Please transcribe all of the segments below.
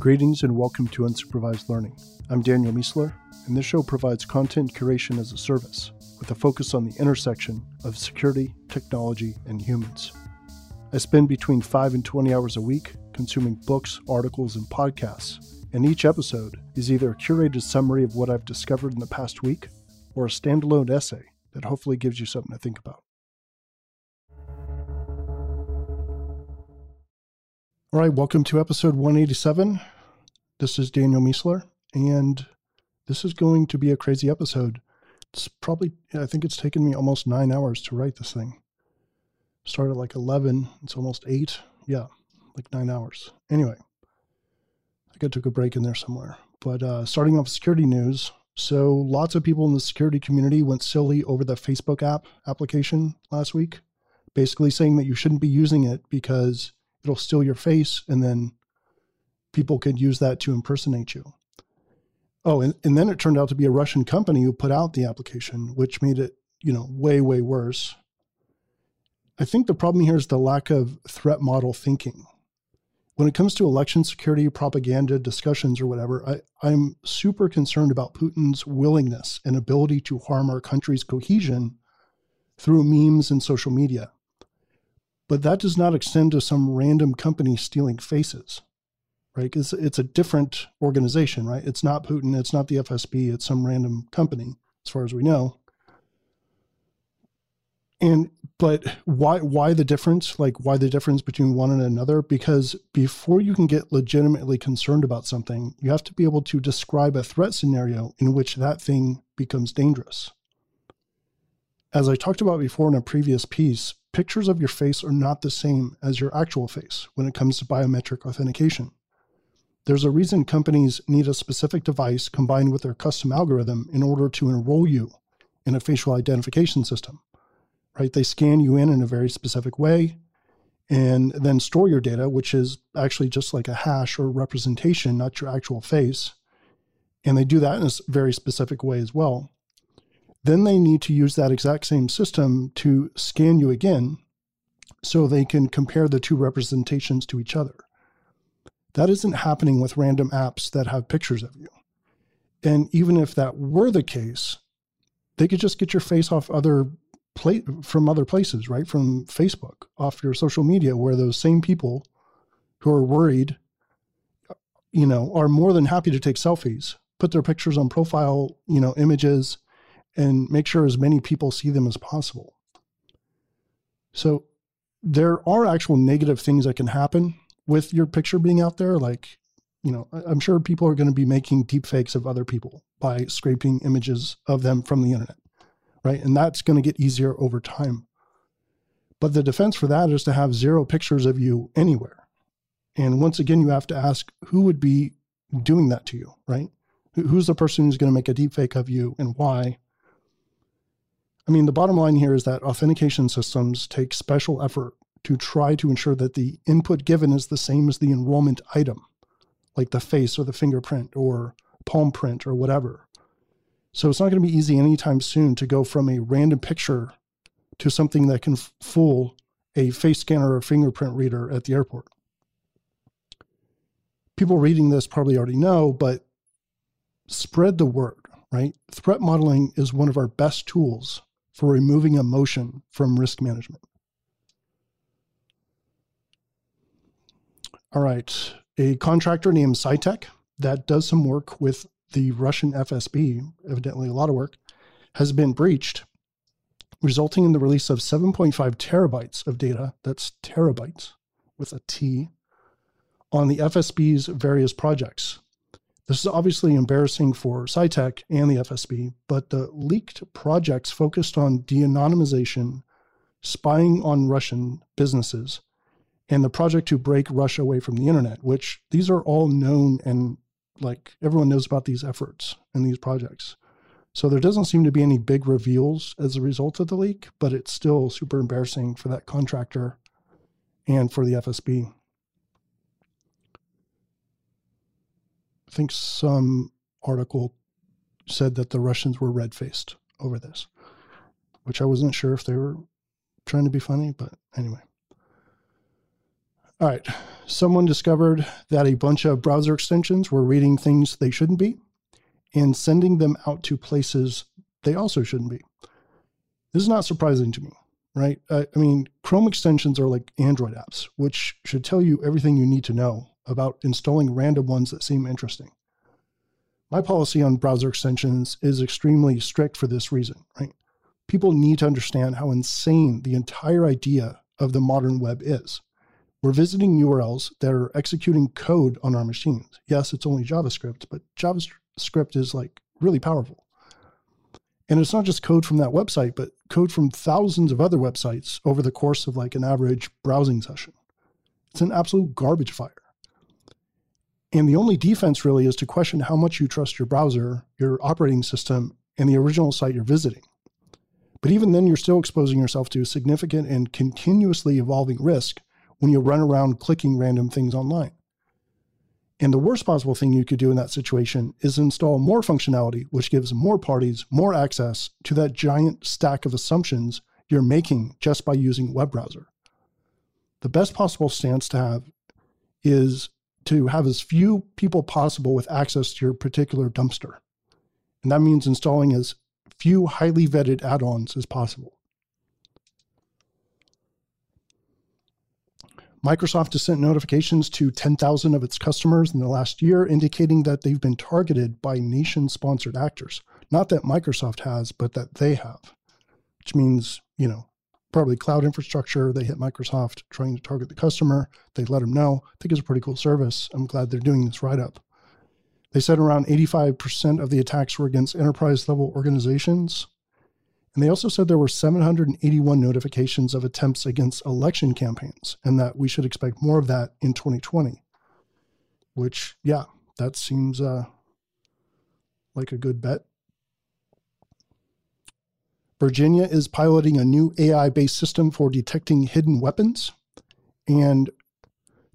Greetings and welcome to Unsupervised Learning. I'm Daniel Miessler, and this show provides content curation as a service with a focus on the intersection of security, technology, and humans. I spend between 5 and 20 hours a week consuming books, articles, and podcasts, and each episode is either a curated summary of what I've discovered in the past week or a standalone essay that hopefully gives you something to think about. All right, welcome to episode 187. This is Daniel Miessler, and this is going to be a crazy episode. It's probably, I think it's taken me almost nine hours to write this thing. Started like 11, it's almost eight. Yeah, like nine hours. Anyway, I I took a break in there somewhere. But uh, starting off security news. So, lots of people in the security community went silly over the FaceApp application last week, basically saying that you shouldn't be using it because it'll steal your face and then people could use that to impersonate you. Oh, and, and then it turned out to be a Russian company who put out the application, which made it, you know, way, way worse. I think the problem here is the lack of threat model thinking. When it comes to election security, propaganda, discussions, or whatever, I, I'm super concerned about Putin's willingness and ability to harm our country's cohesion through memes and social media. But that does not extend to some random company stealing faces, right? Because it's a different organization, right? It's not Putin, it's not the FSB, it's some random company, as far as we know. And but why why the difference? Like why the difference between one and another? Because before you can get legitimately concerned about something, you have to be able to describe a threat scenario in which that thing becomes dangerous. As I talked about before in a previous piece, pictures of your face are not the same as your actual face when it comes to biometric authentication. There's a reason companies need a specific device combined with their custom algorithm in order to enroll you in a facial identification system. Right? They scan you in in a very specific way and then store your data, which is actually just like a hash or representation, not your actual face. And they do that in a very specific way as well. Then they need to use that exact same system to scan you again so they can compare the two representations to each other. That isn't happening with random apps that have pictures of you. And even if that were the case, they could just get your face off other from other places, right? From Facebook, off your social media, where those same people who are worried, you know, are more than happy to take selfies, put their pictures on profile, you know, images, and make sure as many people see them as possible. So there are actual negative things that can happen with your picture being out there. Like, you know, I'm sure people are going to be making deep fakes of other people by scraping images of them from the internet, right? And that's going to get easier over time. But the defense for that is to have zero pictures of you anywhere. And once again, you have to ask who would be doing that to you, right? Who's the person who's going to make a deep fake of you and why? I mean, the bottom line here is that authentication systems take special effort to try to ensure that the input given is the same as the enrollment item, like the face or the fingerprint or palm print or whatever. So it's not going to be easy anytime soon to go from a random picture to something that can fool a face scanner or fingerprint reader at the airport. People reading this probably already know, but spread the word, right? Threat modeling is one of our best tools for removing emotion from risk management. All right, a contractor named SyTech that does some work with the Russian FSB, evidently a lot of work, has been breached, resulting in the release of 7.5 terabytes of data, that's terabytes with a T, on the FSB's various projects. This is obviously embarrassing for SyTech and the FSB, but the leaked projects focused on de anonymization, spying on Russian businesses, and the project to break Russia away from the internet, which these are all known and like everyone knows about these efforts and these projects. So there doesn't seem to be any big reveals as a result of the leak, but it's still super embarrassing for that contractor and for the FSB. I think some article said that the Russians were red faced over this, which I wasn't sure if they were trying to be funny, but anyway. All right. Someone discovered that a bunch of browser extensions were reading things they shouldn't be and sending them out to places they also shouldn't be. This is not surprising to me, right? I mean, Chrome extensions are like Android apps, which should tell you everything you need to know about installing random ones that seem interesting. My policy on browser extensions is extremely strict for this reason, right? People need to understand how insane the entire idea of the modern web is. We're visiting URLs that are executing code on our machines. Yes, it's only JavaScript, but JavaScript is like really powerful. And it's not just code from that website, but code from thousands of other websites over the course of like an average browsing session. It's an absolute garbage fire. And the only defense really is to question how much you trust your browser, your operating system, and the original site you're visiting. But even then, you're still exposing yourself to significant and continuously evolving risk when you run around clicking random things online. And the worst possible thing you could do in that situation is install more functionality, which gives more parties more access to that giant stack of assumptions you're making just by using web browser. The best possible stance to have is to have as few people possible with access to your particular dumpster. And that means installing as few highly vetted add ons as possible. Microsoft has sent notifications to 10,000 of its customers in the last year, indicating that they've been targeted by nation sponsored actors. Not that Microsoft has, but that they have, which means, you know, probably cloud infrastructure. They hit Microsoft trying to target the customer. They let them know. I think it's a pretty cool service. I'm glad they're doing this write up. They said around 85% of the attacks were against enterprise level organizations. And they also said there were 781 notifications of attempts against election campaigns, and that we should expect more of that in 2020. Which, yeah, that seems uh, like a good bet. Virginia is piloting a new AI based system for detecting hidden weapons. And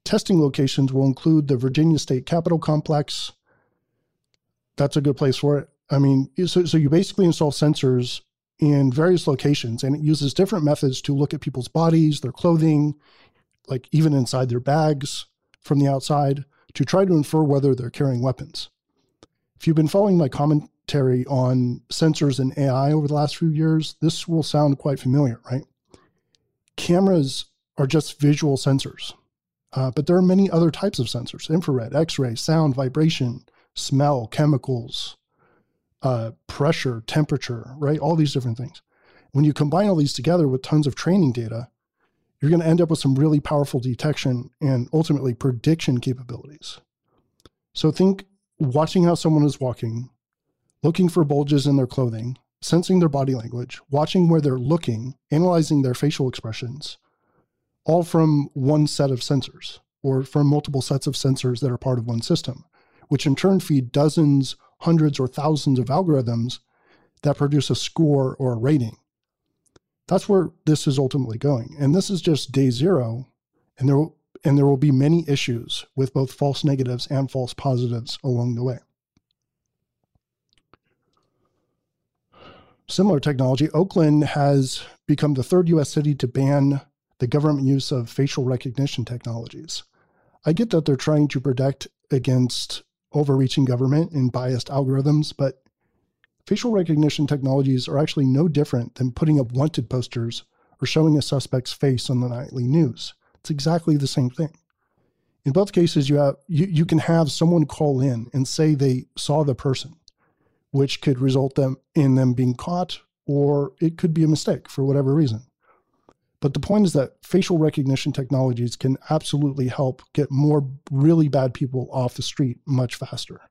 testing locations will include the Virginia State Capitol Complex. That's a good place for it. I mean, so, so you basically install sensors in various locations and it uses different methods to look at people's bodies, their clothing, like even inside their bags from the outside to try to infer whether they're carrying weapons. If you've been following my commentary on sensors and AI over the last few years, this will sound quite familiar, right? Cameras are just visual sensors, uh, but there are many other types of sensors infrared, X ray, sound, vibration, smell, chemicals, uh, pressure, temperature, right? All these different things. When you combine all these together with tons of training data, you're going to end up with some really powerful detection and ultimately prediction capabilities. So think watching how someone is walking, looking for bulges in their clothing, sensing their body language, watching where they're looking, analyzing their facial expressions, all from one set of sensors or from multiple sets of sensors that are part of one system, which in turn feed dozens, hundreds, or thousands of algorithms that produce a score or a rating. That's where this is ultimately going. And this is just day zero. And there, and there will be many issues with both false negatives and false positives along the way. similar technology, Oakland has become the third US city to ban the government use of facial recognition technologies. I get that they're trying to protect against overreaching government and biased algorithms, but facial recognition technologies are actually no different than putting up wanted posters or showing a suspect's face on the nightly news. It's exactly the same thing. In both cases, you have you, you can have someone call in and say they saw the person which could result them in them being caught, or it could be a mistake for whatever reason. But the point is that facial recognition technologies can absolutely help get more really bad people off the street much faster.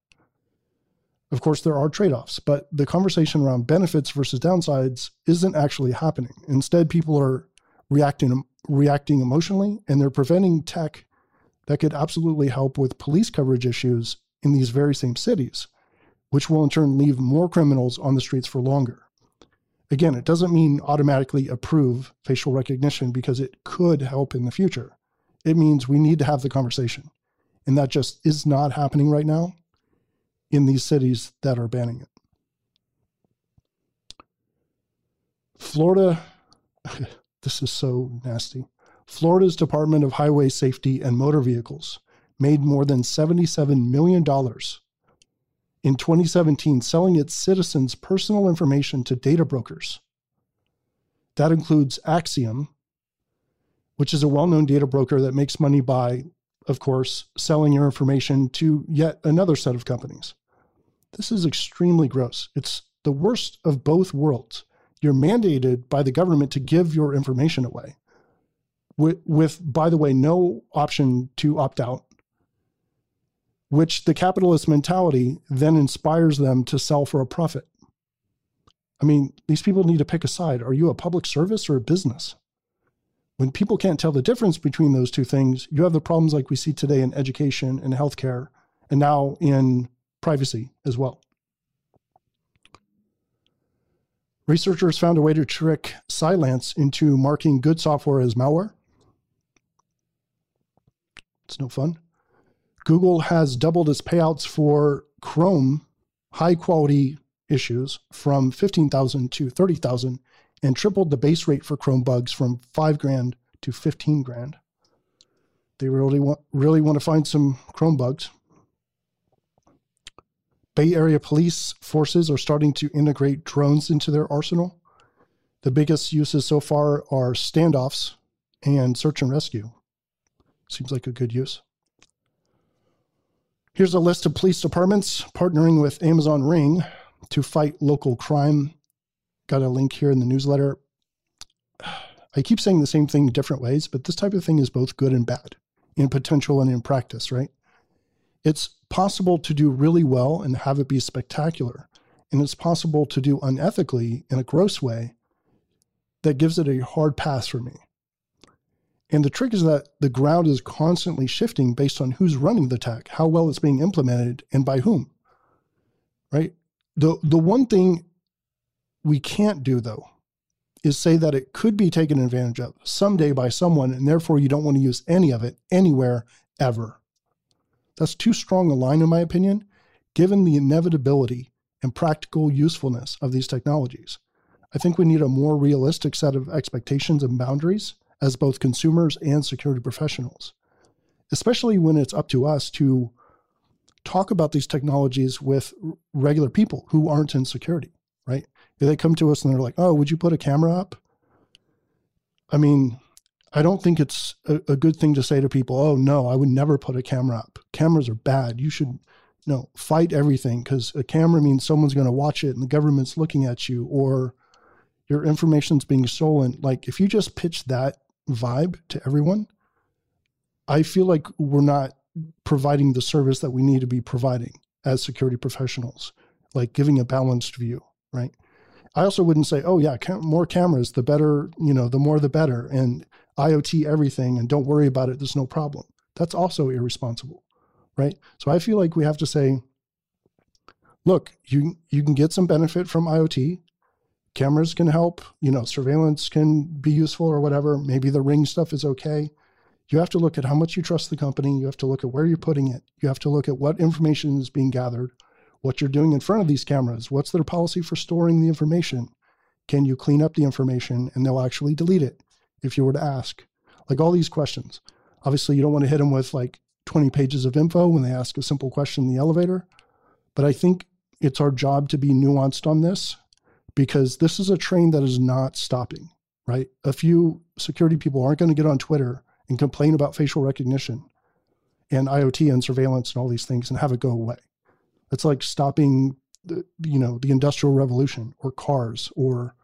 Of course, there are trade offs, but the conversation around benefits versus downsides isn't actually happening. Instead, people are reacting, reacting emotionally and they're preventing tech that could absolutely help with police coverage issues in these very same cities which will in turn leave more criminals on the streets for longer. Again, it doesn't mean automatically approve facial recognition because it could help in the future. It means we need to have the conversation. And that just is not happening right now in these cities that are banning it. Florida, this is so nasty. Florida's Department of Highway Safety and Motor Vehicles made more than $77 million in 2017 selling its citizens' personal information to data brokers. That includes Acxiom, which is a well known data broker that makes money by, of course, selling your information to yet another set of companies. This is extremely gross. It's the worst of both worlds. You're mandated by the government to give your information away with, with by the way, no option to opt out which the capitalist mentality then inspires them to sell for a profit. I mean, these people need to pick a side. Are you a public service or a business? When people can't tell the difference between those two things, you have the problems like we see today in education and healthcare, and now in privacy as well. Researchers found a way to trick Cylance into marking good software as malware. It's no fun. Google has doubled its payouts for Chrome high quality issues from 15,000 to 30,000 and tripled the base rate for Chrome bugs from 5 grand to 15 grand. They really want really want to find some Chrome bugs. Bay Area police forces are starting to integrate drones into their arsenal. The biggest uses so far are standoffs and search and rescue. Seems like a good use. Here's a list of police departments partnering with Amazon Ring to fight local crime. Got a link here in the newsletter. I keep saying the same thing different ways, but this type of thing is both good and bad in potential and in practice, right? It's possible to do really well and have it be spectacular. And it's possible to do unethically in a gross way that gives it a hard pass for me. And the trick is that the ground is constantly shifting based on who's running the tech, how well it's being implemented, and by whom. Right? The the one thing we can't do though is say that it could be taken advantage of someday by someone, and therefore you don't want to use any of it anywhere ever. That's too strong a line, in my opinion, given the inevitability and practical usefulness of these technologies. I think we need a more realistic set of expectations and boundaries as both consumers and security professionals, especially when it's up to us to talk about these technologies with regular people who aren't in security, right? If they come to us and they're like, oh, would you put a camera up? I mean, I don't think it's a, a, good thing to say to people, oh, no, I would never put a camera up. Cameras are bad. You should, know, fight everything because a camera means someone's going to watch it and the government's looking at you or your information's being stolen. Like, if you just pitch that vibe to everyone, I feel like we're not providing the service that we need to be providing as security professionals, like giving a balanced view, right? I also wouldn't say, oh, yeah, cam- more cameras, the better, you know, the more the better, and IoT everything, and don't worry about it, there's no problem. That's also irresponsible, right? So I feel like we have to say, look, you you can get some benefit from IoT cameras can help, you know, surveillance can be useful or whatever. Maybe the ring stuff is okay. You have to look at how much you trust the company. You have to look at where you're putting it. You have to look at what information is being gathered, what you're doing in front of these cameras. What's their policy for storing the information? Can you clean up the information and they'll actually delete it if you were to ask? Like all these questions. Obviously, you don't want to hit them with like 20 pages of info when they ask a simple question in the elevator. But I think it's our job to be nuanced on this because this is a train that is not stopping, right? A few security people aren't going to get on Twitter and complain about facial recognition and IoT and surveillance and all these things and have it go away. It's like stopping the, you know, the industrial revolution or cars or,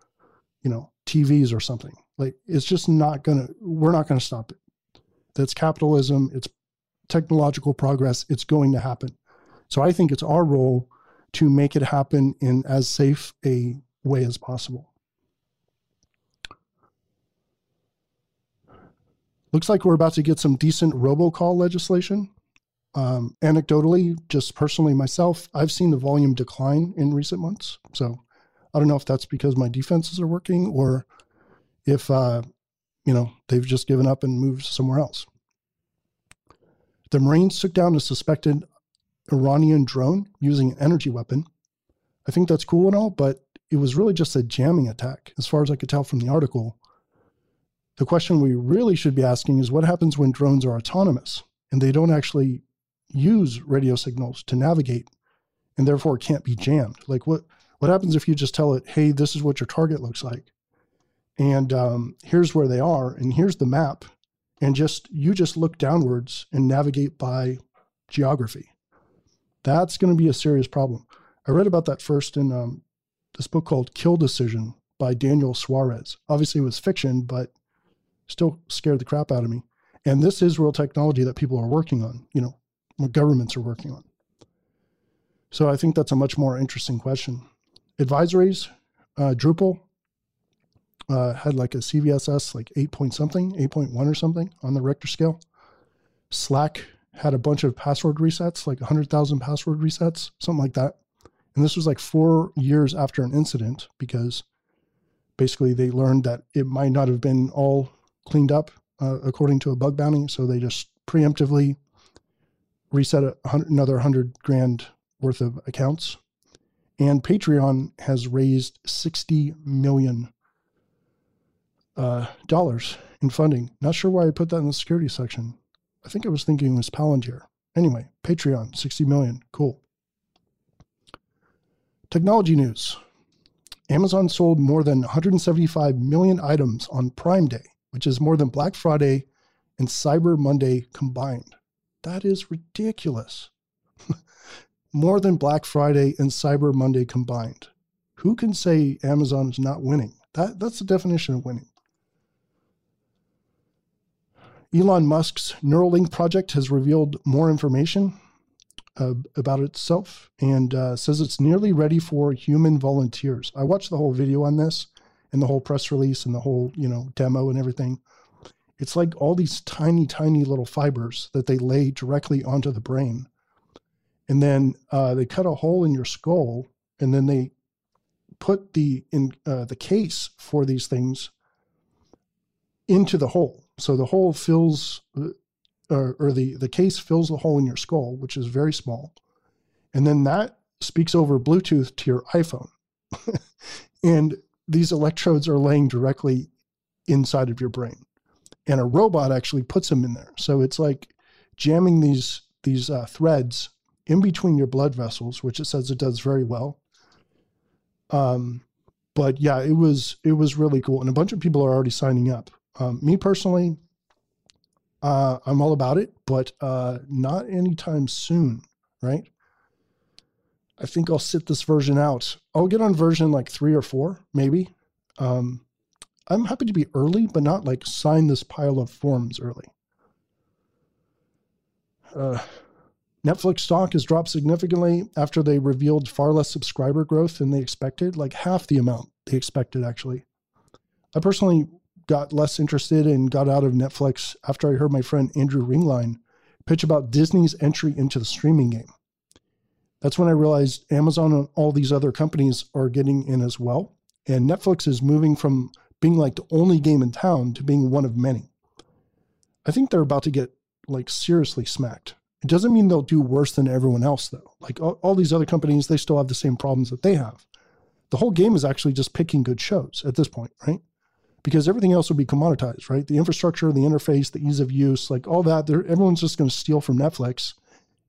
you know, TVs or something. Like it's just not going to, we're not going to stop it. That's capitalism. It's technological progress. It's going to happen. So I think it's our role to make it happen in as safe a way as possible. Looks like we're about to get some decent robocall legislation. Um, anecdotally, just personally myself, I've seen the volume decline in recent months. So I don't know if that's because my defenses are working or if, uh, you know, they've just given up and moved somewhere else. The Marines took down a suspected Iranian drone using an energy weapon. I think that's cool and all, but it was really just a jamming attack, as far as I could tell from the article. The question we really should be asking is what happens when drones are autonomous and they don't actually use radio signals to navigate and therefore can't be jammed? Like what what happens if you just tell it, hey, this is what your target looks like? And um, here's where they are, and here's the map. And just you just look downwards and navigate by geography. That's going to be a serious problem. I read about that first in um, this book called Kill Decision by Daniel Suarez. Obviously, it was fiction, but still scared the crap out of me. And this is real technology that people are working on, you know, what governments are working on. So I think that's a much more interesting question. Advisories, uh, Drupal uh, had like a CVSS, like 8 point something, 8.1 or something on the Richter scale. Slack had a bunch of password resets, like 100,000 password resets, something like that. And this was like four years after an incident because basically they learned that it might not have been all cleaned up uh, according to a bug bounty. So they just preemptively reset a hundred, another 100 grand worth of accounts. And Patreon has raised 60 million uh, dollars in funding. Not sure why I put that in the security section. I think I was thinking it was Palantir. Anyway, Patreon, 60 million. Cool. Technology news. Amazon sold more than 175 million items on Prime Day, which is more than Black Friday and Cyber Monday combined. That is ridiculous. more than Black Friday and Cyber Monday combined. Who can say Amazon is not winning? That, that's the definition of winning. Elon Musk's Neuralink project has revealed more information uh, about itself and uh, says it's nearly ready for human volunteers. I watched the whole video on this and the whole press release and the whole, you know, demo and everything. It's like all these tiny, tiny little fibers that they lay directly onto the brain. And then uh, they cut a hole in your skull and then they put the in uh, the case for these things into the hole so the hole fills, uh, or, or the, the case fills the hole in your skull, which is very small. And then that speaks over Bluetooth to your iPhone. and these electrodes are laying directly inside of your brain. And a robot actually puts them in there. So it's like jamming these these uh, threads in between your blood vessels, which it says it does very well. Um, but yeah, it was it was really cool, and a bunch of people are already signing up. Um, me personally, uh, I'm all about it, but uh, not anytime soon, right? I think I'll sit this version out. I'll get on version like three or four, maybe. Um, I'm happy to be early, but not like sign this pile of forms early. Uh, Netflix stock has dropped significantly after they revealed far less subscriber growth than they expected, like half the amount they expected, actually. I personally got less interested and got out of Netflix after I heard my friend Andrew Ringline pitch about Disney's entry into the streaming game. That's when I realized Amazon and all these other companies are getting in as well. And Netflix is moving from being like the only game in town to being one of many. I think they're about to get like seriously smacked. It doesn't mean they'll do worse than everyone else, though. Like all, all these other companies, they still have the same problems that they have. The whole game is actually just picking good shows at this point, right? Because everything else will be commoditized, right? The infrastructure, the interface, the ease of use, like all that, everyone's just going to steal from Netflix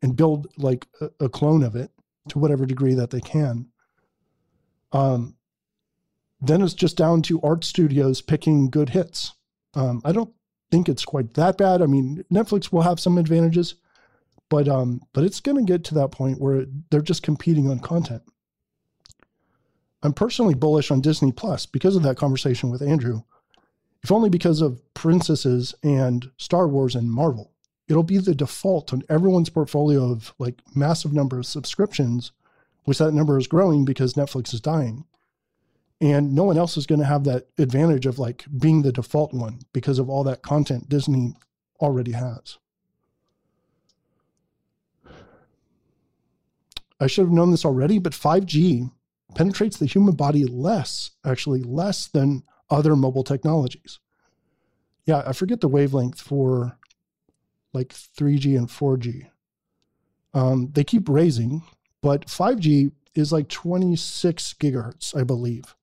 and build like a, a, clone of it to whatever degree that they can. Um, then it's just down to art studios picking good hits. Um, I don't think it's quite that bad. I mean, Netflix will have some advantages, but um, but it's going to get to that point where they're just competing on content. I'm personally bullish on Disney Plus because of that conversation with Andrew, if only because of princesses and Star Wars and Marvel. It'll be the default on everyone's portfolio of like massive number of subscriptions, which that number is growing because Netflix is dying. And no one else is going to have that advantage of like being the default one because of all that content Disney already has. I should have known this already, but 5G penetrates the human body less, actually, less than other mobile technologies. Yeah, I forget the wavelength for like 3G and 4G. Um, they keep raising, but 5G is like 26 gigahertz, I believe.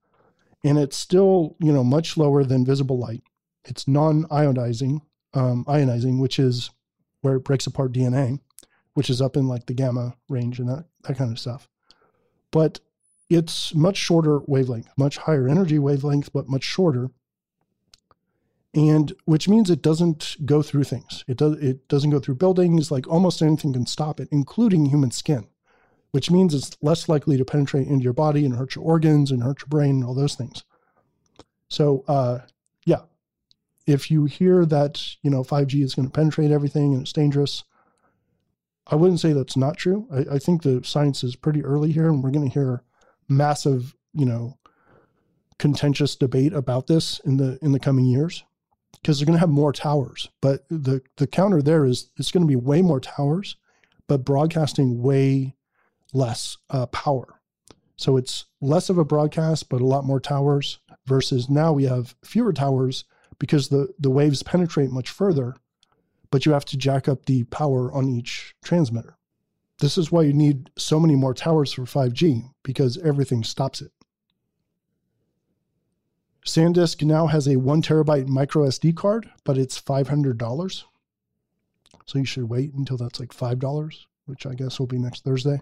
And it's still, you know, much lower than visible light. it's non-ionizing, um, ionizing, which is where it breaks apart DNA, which is up in like the gamma range and that that kind of stuff. But it's much shorter wavelength, much higher energy wavelength, but much shorter. And which means it doesn't go through things. It does it doesn't go through buildings, like almost anything can stop it, including human skin, which means it's less likely to penetrate into your body and hurt your organs and hurt your brain and all those things. So uh, yeah. If you hear that, you know, 5G is going to penetrate everything and it's dangerous, I wouldn't say that's not true. I, I think the science is pretty early here, and we're going to hear massive, you know, contentious debate about this in the in the coming years because they're going to have more towers. But the the counter there is it's going to be way more towers, but broadcasting way less uh, power. So it's less of a broadcast, but a lot more towers. Versus now we have fewer towers because the the waves penetrate much further, but you have to jack up the power on each transmitter. This is why you need so many more towers for 5G because everything stops it. SanDisk now has a one terabyte micro SD card, but it's $500. So you should wait until that's like $5, which I guess will be next Thursday.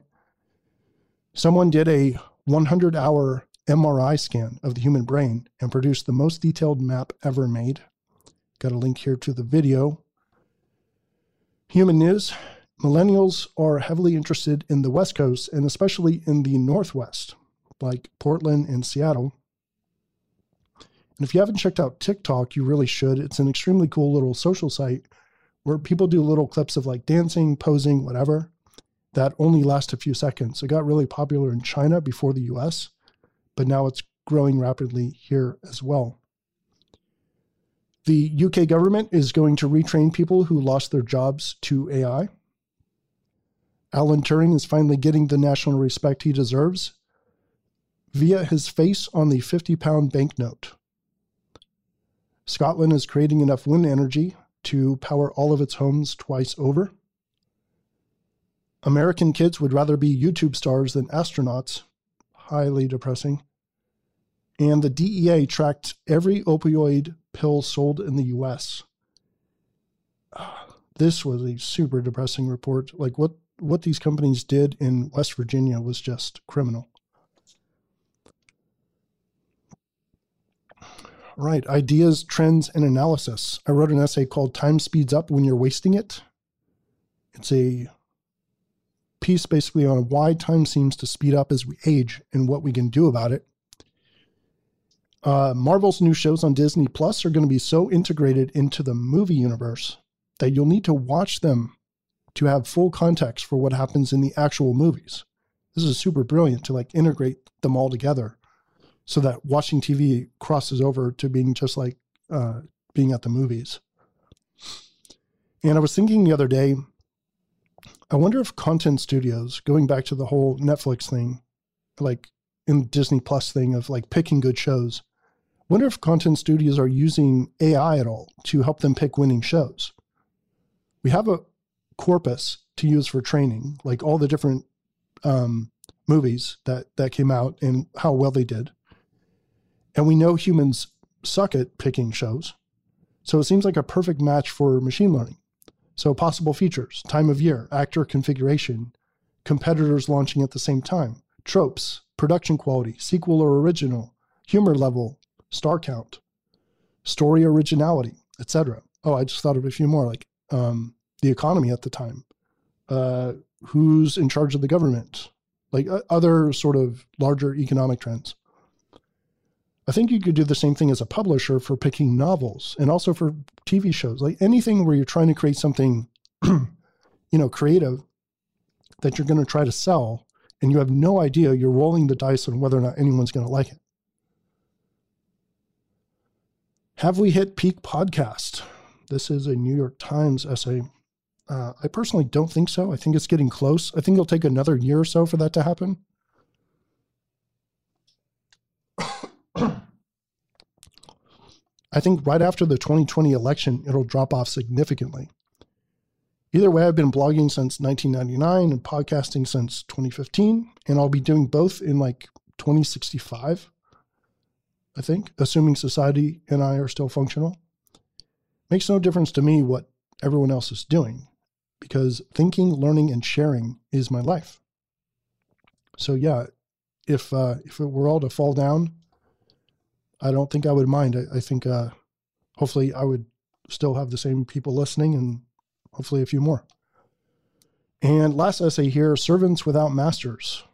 Someone did a 100 hour MRI scan of the human brain and produced the most detailed map ever made. Got a link here to the video. Human news millennials are heavily interested in the West Coast and especially in the Northwest, like Portland and Seattle. And if you haven't checked out TikTok, you really should. It's an extremely cool little social site where people do little clips of like dancing, posing, whatever, that only last a few seconds. It got really popular in China before the US, but now it's growing rapidly here as well. The UK government is going to retrain people who lost their jobs to AI. Alan Turing is finally getting the national respect he deserves via his face on the 50 pound banknote. Scotland is creating enough wind energy to power all of its homes twice over. American kids would rather be YouTube stars than astronauts. Highly depressing. And the DEA tracked every opioid pill sold in the US. Ah, this was a super depressing report. Like what what these companies did in West Virginia was just criminal. Right, ideas, trends, and analysis. I wrote an essay called Time Speeds Up When You're Wasting It. It's a piece basically on why time seems to speed up as we age and what we can do about it. Uh, Marvel's new shows on Disney Plus are going to be so integrated into the movie universe that you'll need to watch them to have full context for what happens in the actual movies. This is super brilliant to like integrate them all together so that watching TV crosses over to being just like uh, being at the movies. And I was thinking the other day, I wonder if content studios, going back to the whole Netflix thing, like in Disney Plus thing of like picking good shows, wonder if content studios are using AI at all to help them pick winning shows. We have a corpus to use for training, like all the different um, movies that that came out and how well they did. And we know humans suck at picking shows. So it seems like a perfect match for machine learning. So possible features, time of year, actor configuration, competitors launching at the same time, tropes, production quality, sequel or original, humor level, star count, story originality, etc. Oh, I just thought of a few more like um, the economy at the time, uh, who's in charge of the government, like uh, other sort of larger economic trends. I think you could do the same thing as a publisher for picking novels and also for TV shows, like anything where you're trying to create something, you know, creative that you're going to try to sell and you have no idea, you're rolling the dice on whether or not anyone's going to like it. Have we hit peak podcast? This is a New York Times essay. Uh, I personally don't think so. I think it's getting close. I think it'll take another year or so for that to happen. I think right after the 2020 election, it'll drop off significantly. Either way, I've been blogging since 1999 and podcasting since 2015, and I'll be doing both in like 2065, I think, assuming society and I are still functional. makes no difference to me what everyone else is doing because thinking, learning, and sharing is my life. So yeah, if uh, if it were all to fall down, I don't think I would mind. I, I think uh, hopefully I would still have the same people listening and hopefully a few more. And last essay here Servants Without Masters.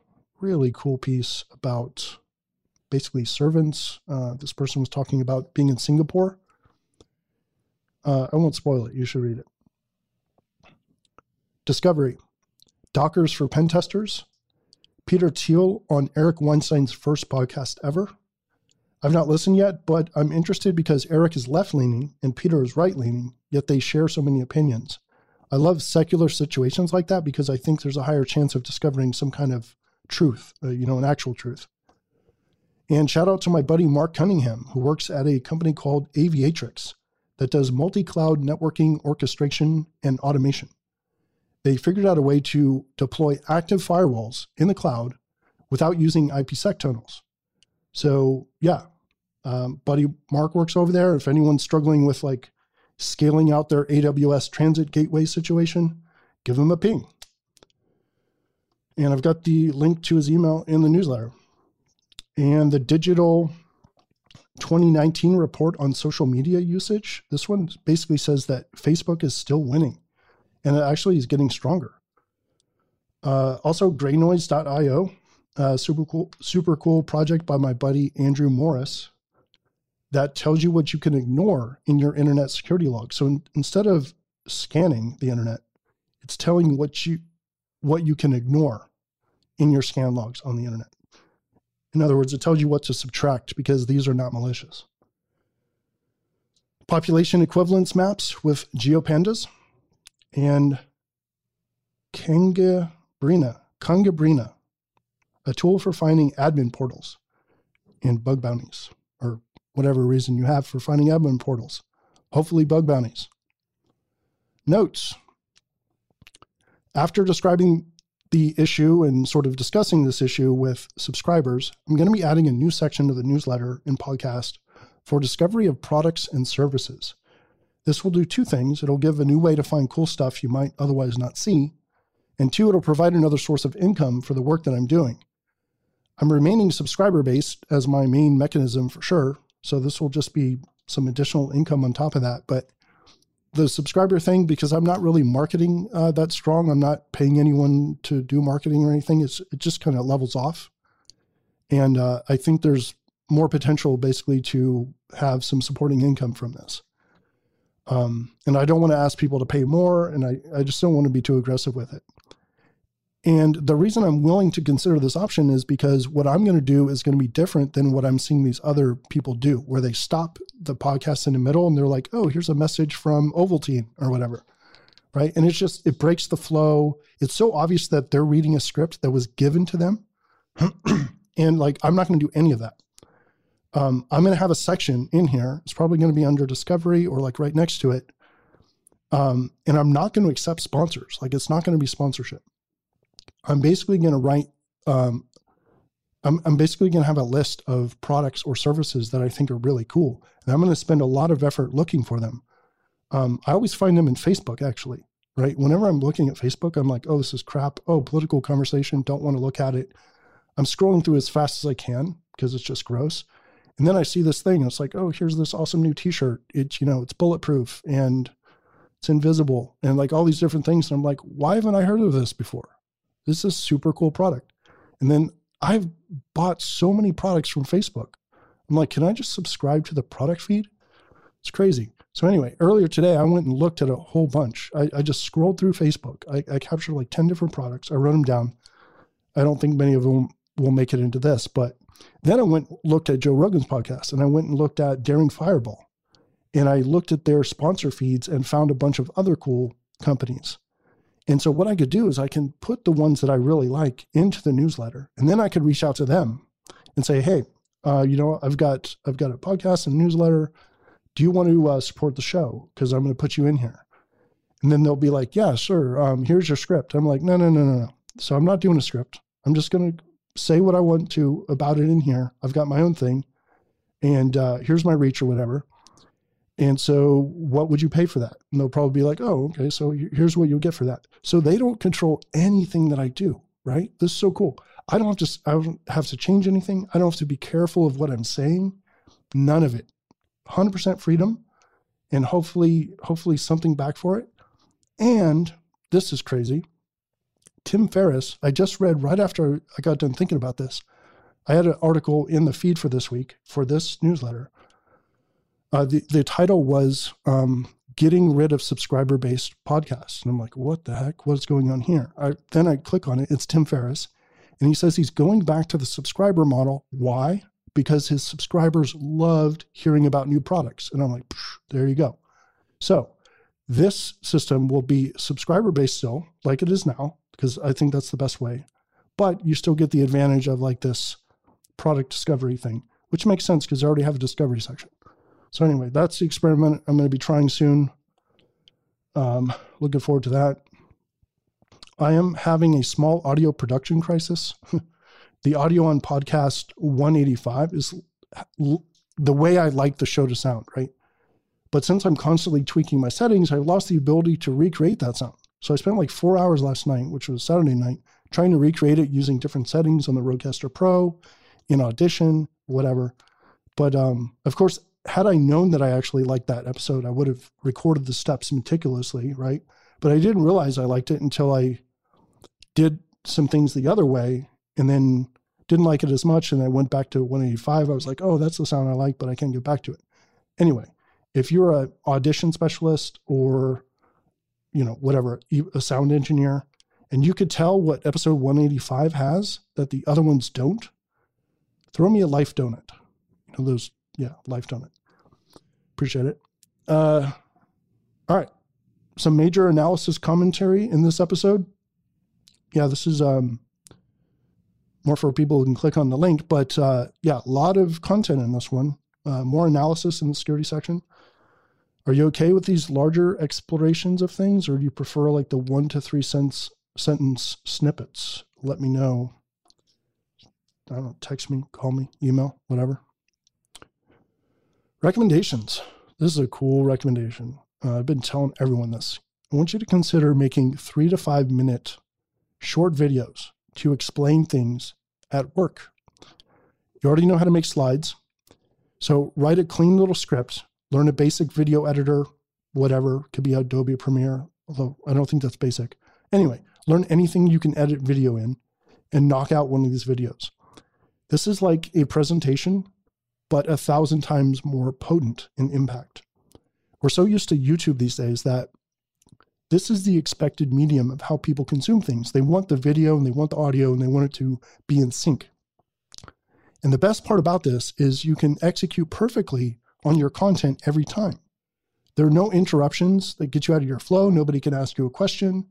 Really cool piece about basically servants. Uh, this person was talking about being in Singapore. Uh, I won't spoil it. You should read it. Discovery Dockers for Pen Testers. Peter Thiel on Eric Weinstein's first podcast ever. I've not listened yet, but I'm interested because Eric is left leaning and Peter is right leaning, yet they share so many opinions. I love secular situations like that because I think there's a higher chance of discovering some kind of truth, uh, you know, an actual truth. And shout out to my buddy Mark Cunningham, who works at a company called Aviatrix that does multi cloud networking, orchestration, and automation. They figured out a way to deploy active firewalls in the cloud without using IPsec tunnels. So, yeah, um, buddy Mark works over there. If anyone's struggling with like scaling out their AWS transit gateway situation, give him a ping. And I've got the link to his email in the newsletter. And the digital 2019 report on social media usage, this one basically says that Facebook is still winning and it actually is getting stronger. Uh, also, greynoise.io, uh, super cool, super cool project by my buddy Andrew Morris that tells you what you can ignore in your internet security log. So in, instead of scanning the internet, it's telling what you what you can ignore in your scan logs on the internet. In other words, it tells you what to subtract because these are not malicious. Population equivalence maps with GeoPandas and Kangabrina, Kangabrina, a tool for finding admin portals and bug bounties, or whatever reason you have for finding admin portals. Hopefully, bug bounties. Notes. After describing the issue and sort of discussing this issue with subscribers, I'm going to be adding a new section to the newsletter and podcast for discovery of products and services. This will do two things. It'll give a new way to find cool stuff you might otherwise not see. And two, it'll provide another source of income for the work that I'm doing. I'm remaining subscriber based as my main mechanism for sure. So this will just be some additional income on top of that. But the subscriber thing, because I'm not really marketing uh, that strong, I'm not paying anyone to do marketing or anything. It's, it just kind of levels off. And uh, I think there's more potential basically to have some supporting income from this. Um, and I don't want to ask people to pay more, and I, I just don't want to be too aggressive with it. And the reason I'm willing to consider this option is because what I'm going to do is going to be different than what I'm seeing these other people do, where they stop the podcast in the middle and they're like, oh, here's a message from Ovaltine or whatever. Right. And it's just, it breaks the flow. It's so obvious that they're reading a script that was given to them. and like, I'm not going to do any of that um, I'm going to have a section in here. It's probably going to be under discovery or like right next to it. Um, and I'm not going to accept sponsors. Like it's not going to be sponsorship. I'm basically going to write, um, I'm, I'm basically going to have a list of products or services that I think are really cool. And I'm going to spend a lot of effort looking for them. Um, I always find them in Facebook, actually, right? Whenever I'm looking at Facebook, I'm like, oh, this is crap. Oh, political conversation. Don't want to look at it. I'm scrolling through as fast as I can because it's just gross. And then I see this thing, it's like, oh, here's this awesome new T-shirt. It's you know, it's bulletproof and it's invisible, and like all these different things. And I'm like, why haven't I heard of this before? This is a super cool product. And then I've bought so many products from Facebook. I'm like, can I just subscribe to the product feed? It's crazy. So anyway, earlier today, I went and looked at a whole bunch. I, I just scrolled through Facebook. I, I captured like 10 different products. I wrote them down. I don't think many of them will make it into this, but then I went looked at Joe Rogan's podcast and I went and looked at Daring Fireball. And I looked at their sponsor feeds and found a bunch of other cool companies. And so what I could do is I can put the ones that I really like into the newsletter, and then I could reach out to them and say, "Hey, uh, you know, I've got I've got a podcast and newsletter. Do you want to uh, support the show? Because I'm going to put you in here." And then they'll be like, "Yeah, sure. Um, here's your script." I'm like, "No, no, no, no, no." So I'm not doing a script. I'm just going to say what I want to about it in here. I've got my own thing, and uh, here's my reach or whatever. And so, what would you pay for that? And they'll probably be like, oh, okay, so here's what you'll get for that. So, they don't control anything that I do, right? This is so cool. I don't have to, I don't have to change anything. I don't have to be careful of what I'm saying. None of it. 100% freedom and hopefully, hopefully something back for it. And this is crazy. Tim Ferriss, I just read right after I got done thinking about this. I had an article in the feed for this week for this newsletter. Uh, the, the title was um, Getting Rid of Subscriber Based Podcasts. And I'm like, what the heck? What's going on here? I, then I click on it. It's Tim Ferriss. And he says he's going back to the subscriber model. Why? Because his subscribers loved hearing about new products. And I'm like, there you go. So this system will be subscriber based still, like it is now, because I think that's the best way. But you still get the advantage of like this product discovery thing, which makes sense because I already have a discovery section. So anyway, that's the experiment I'm going to be trying soon. Um, looking forward to that. I am having a small audio production crisis. the audio on podcast 185 is the way I like the show to sound, right? But since I'm constantly tweaking my settings, I've lost the ability to recreate that sound. So I spent like four hours last night, which was Saturday night, trying to recreate it using different settings on the Rodecaster Pro, in Audition, whatever. But um, of course, had I known that I actually liked that episode, I would have recorded the steps meticulously, right? But I didn't realize I liked it until I did some things the other way and then didn't like it as much. And I went back to 185. I was like, oh, that's the sound I like, but I can't get back to it. Anyway, if you're an audition specialist or, you know, whatever, a sound engineer, and you could tell what episode 185 has that the other ones don't, throw me a life donut. You know, those, yeah, life donut. Appreciate it. Uh, all right. Some major analysis commentary in this episode. Yeah, this is um, more for people who can click on the link, but uh, yeah, a lot of content in this one. Uh, more analysis in the security section. Are you okay with these larger explorations of things, or do you prefer like the one to three cents sentence snippets? Let me know. I don't know, text me, call me, email, whatever. Recommendations. This is a cool recommendation. Uh, I've been telling everyone this. I want you to consider making three to five minute short videos to explain things at work. You already know how to make slides. So write a clean little script, learn a basic video editor, whatever, could be Adobe Premiere, although I don't think that's basic. Anyway, learn anything you can edit video in and knock out one of these videos. This is like a presentation, but a thousand times more potent in impact. We're so used to YouTube these days that this is the expected medium of how people consume things. They want the video and they want the audio and they want it to be in sync. And the best part about this is you can execute perfectly on your content every time. There are no interruptions that get you out of your flow. Nobody can ask you a question.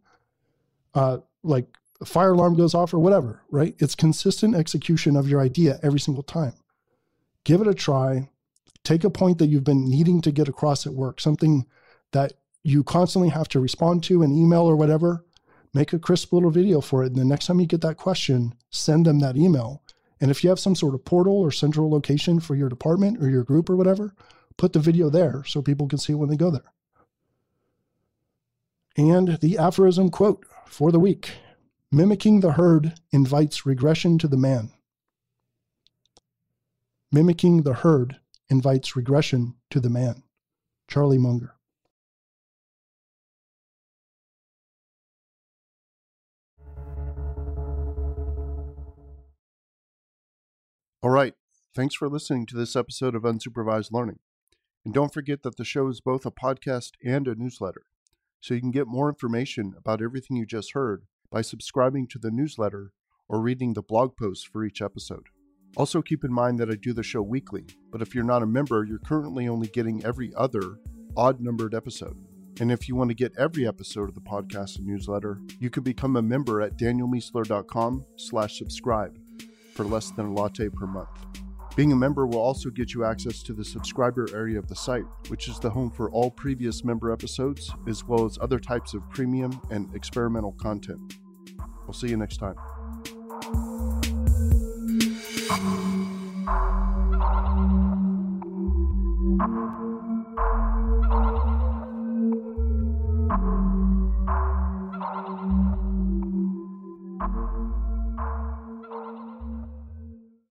Uh, like a fire alarm goes off or whatever, right? It's consistent execution of your idea every single time. Give it a try. Take a point that you've been needing to get across at work, something that you constantly have to respond to an email or whatever. Make a crisp little video for it. And the next time you get that question, send them that email. And if you have some sort of portal or central location for your department or your group or whatever, put the video there so people can see when they go there. And the aphorism quote for the week Mimicking the herd invites regression to the man. Mimicking the herd invites regression to the man. Charlie Munger. All right. Thanks for listening to this episode of Unsupervised Learning. And don't forget that the show is both a podcast and a newsletter. So you can get more information about everything you just heard by subscribing to the newsletter or reading the blog posts for each episode. Also, keep in mind that I do the show weekly, but if you're not a member, you're currently only getting every other odd numbered episode. And if you want to get every episode of the podcast and newsletter, you can become a member at danielmiessler.com slash subscribe for less than a latte per month. Being a member will also get you access to the subscriber area of the site, which is the home for all previous member episodes, as well as other types of premium and experimental content. We'll see you next time.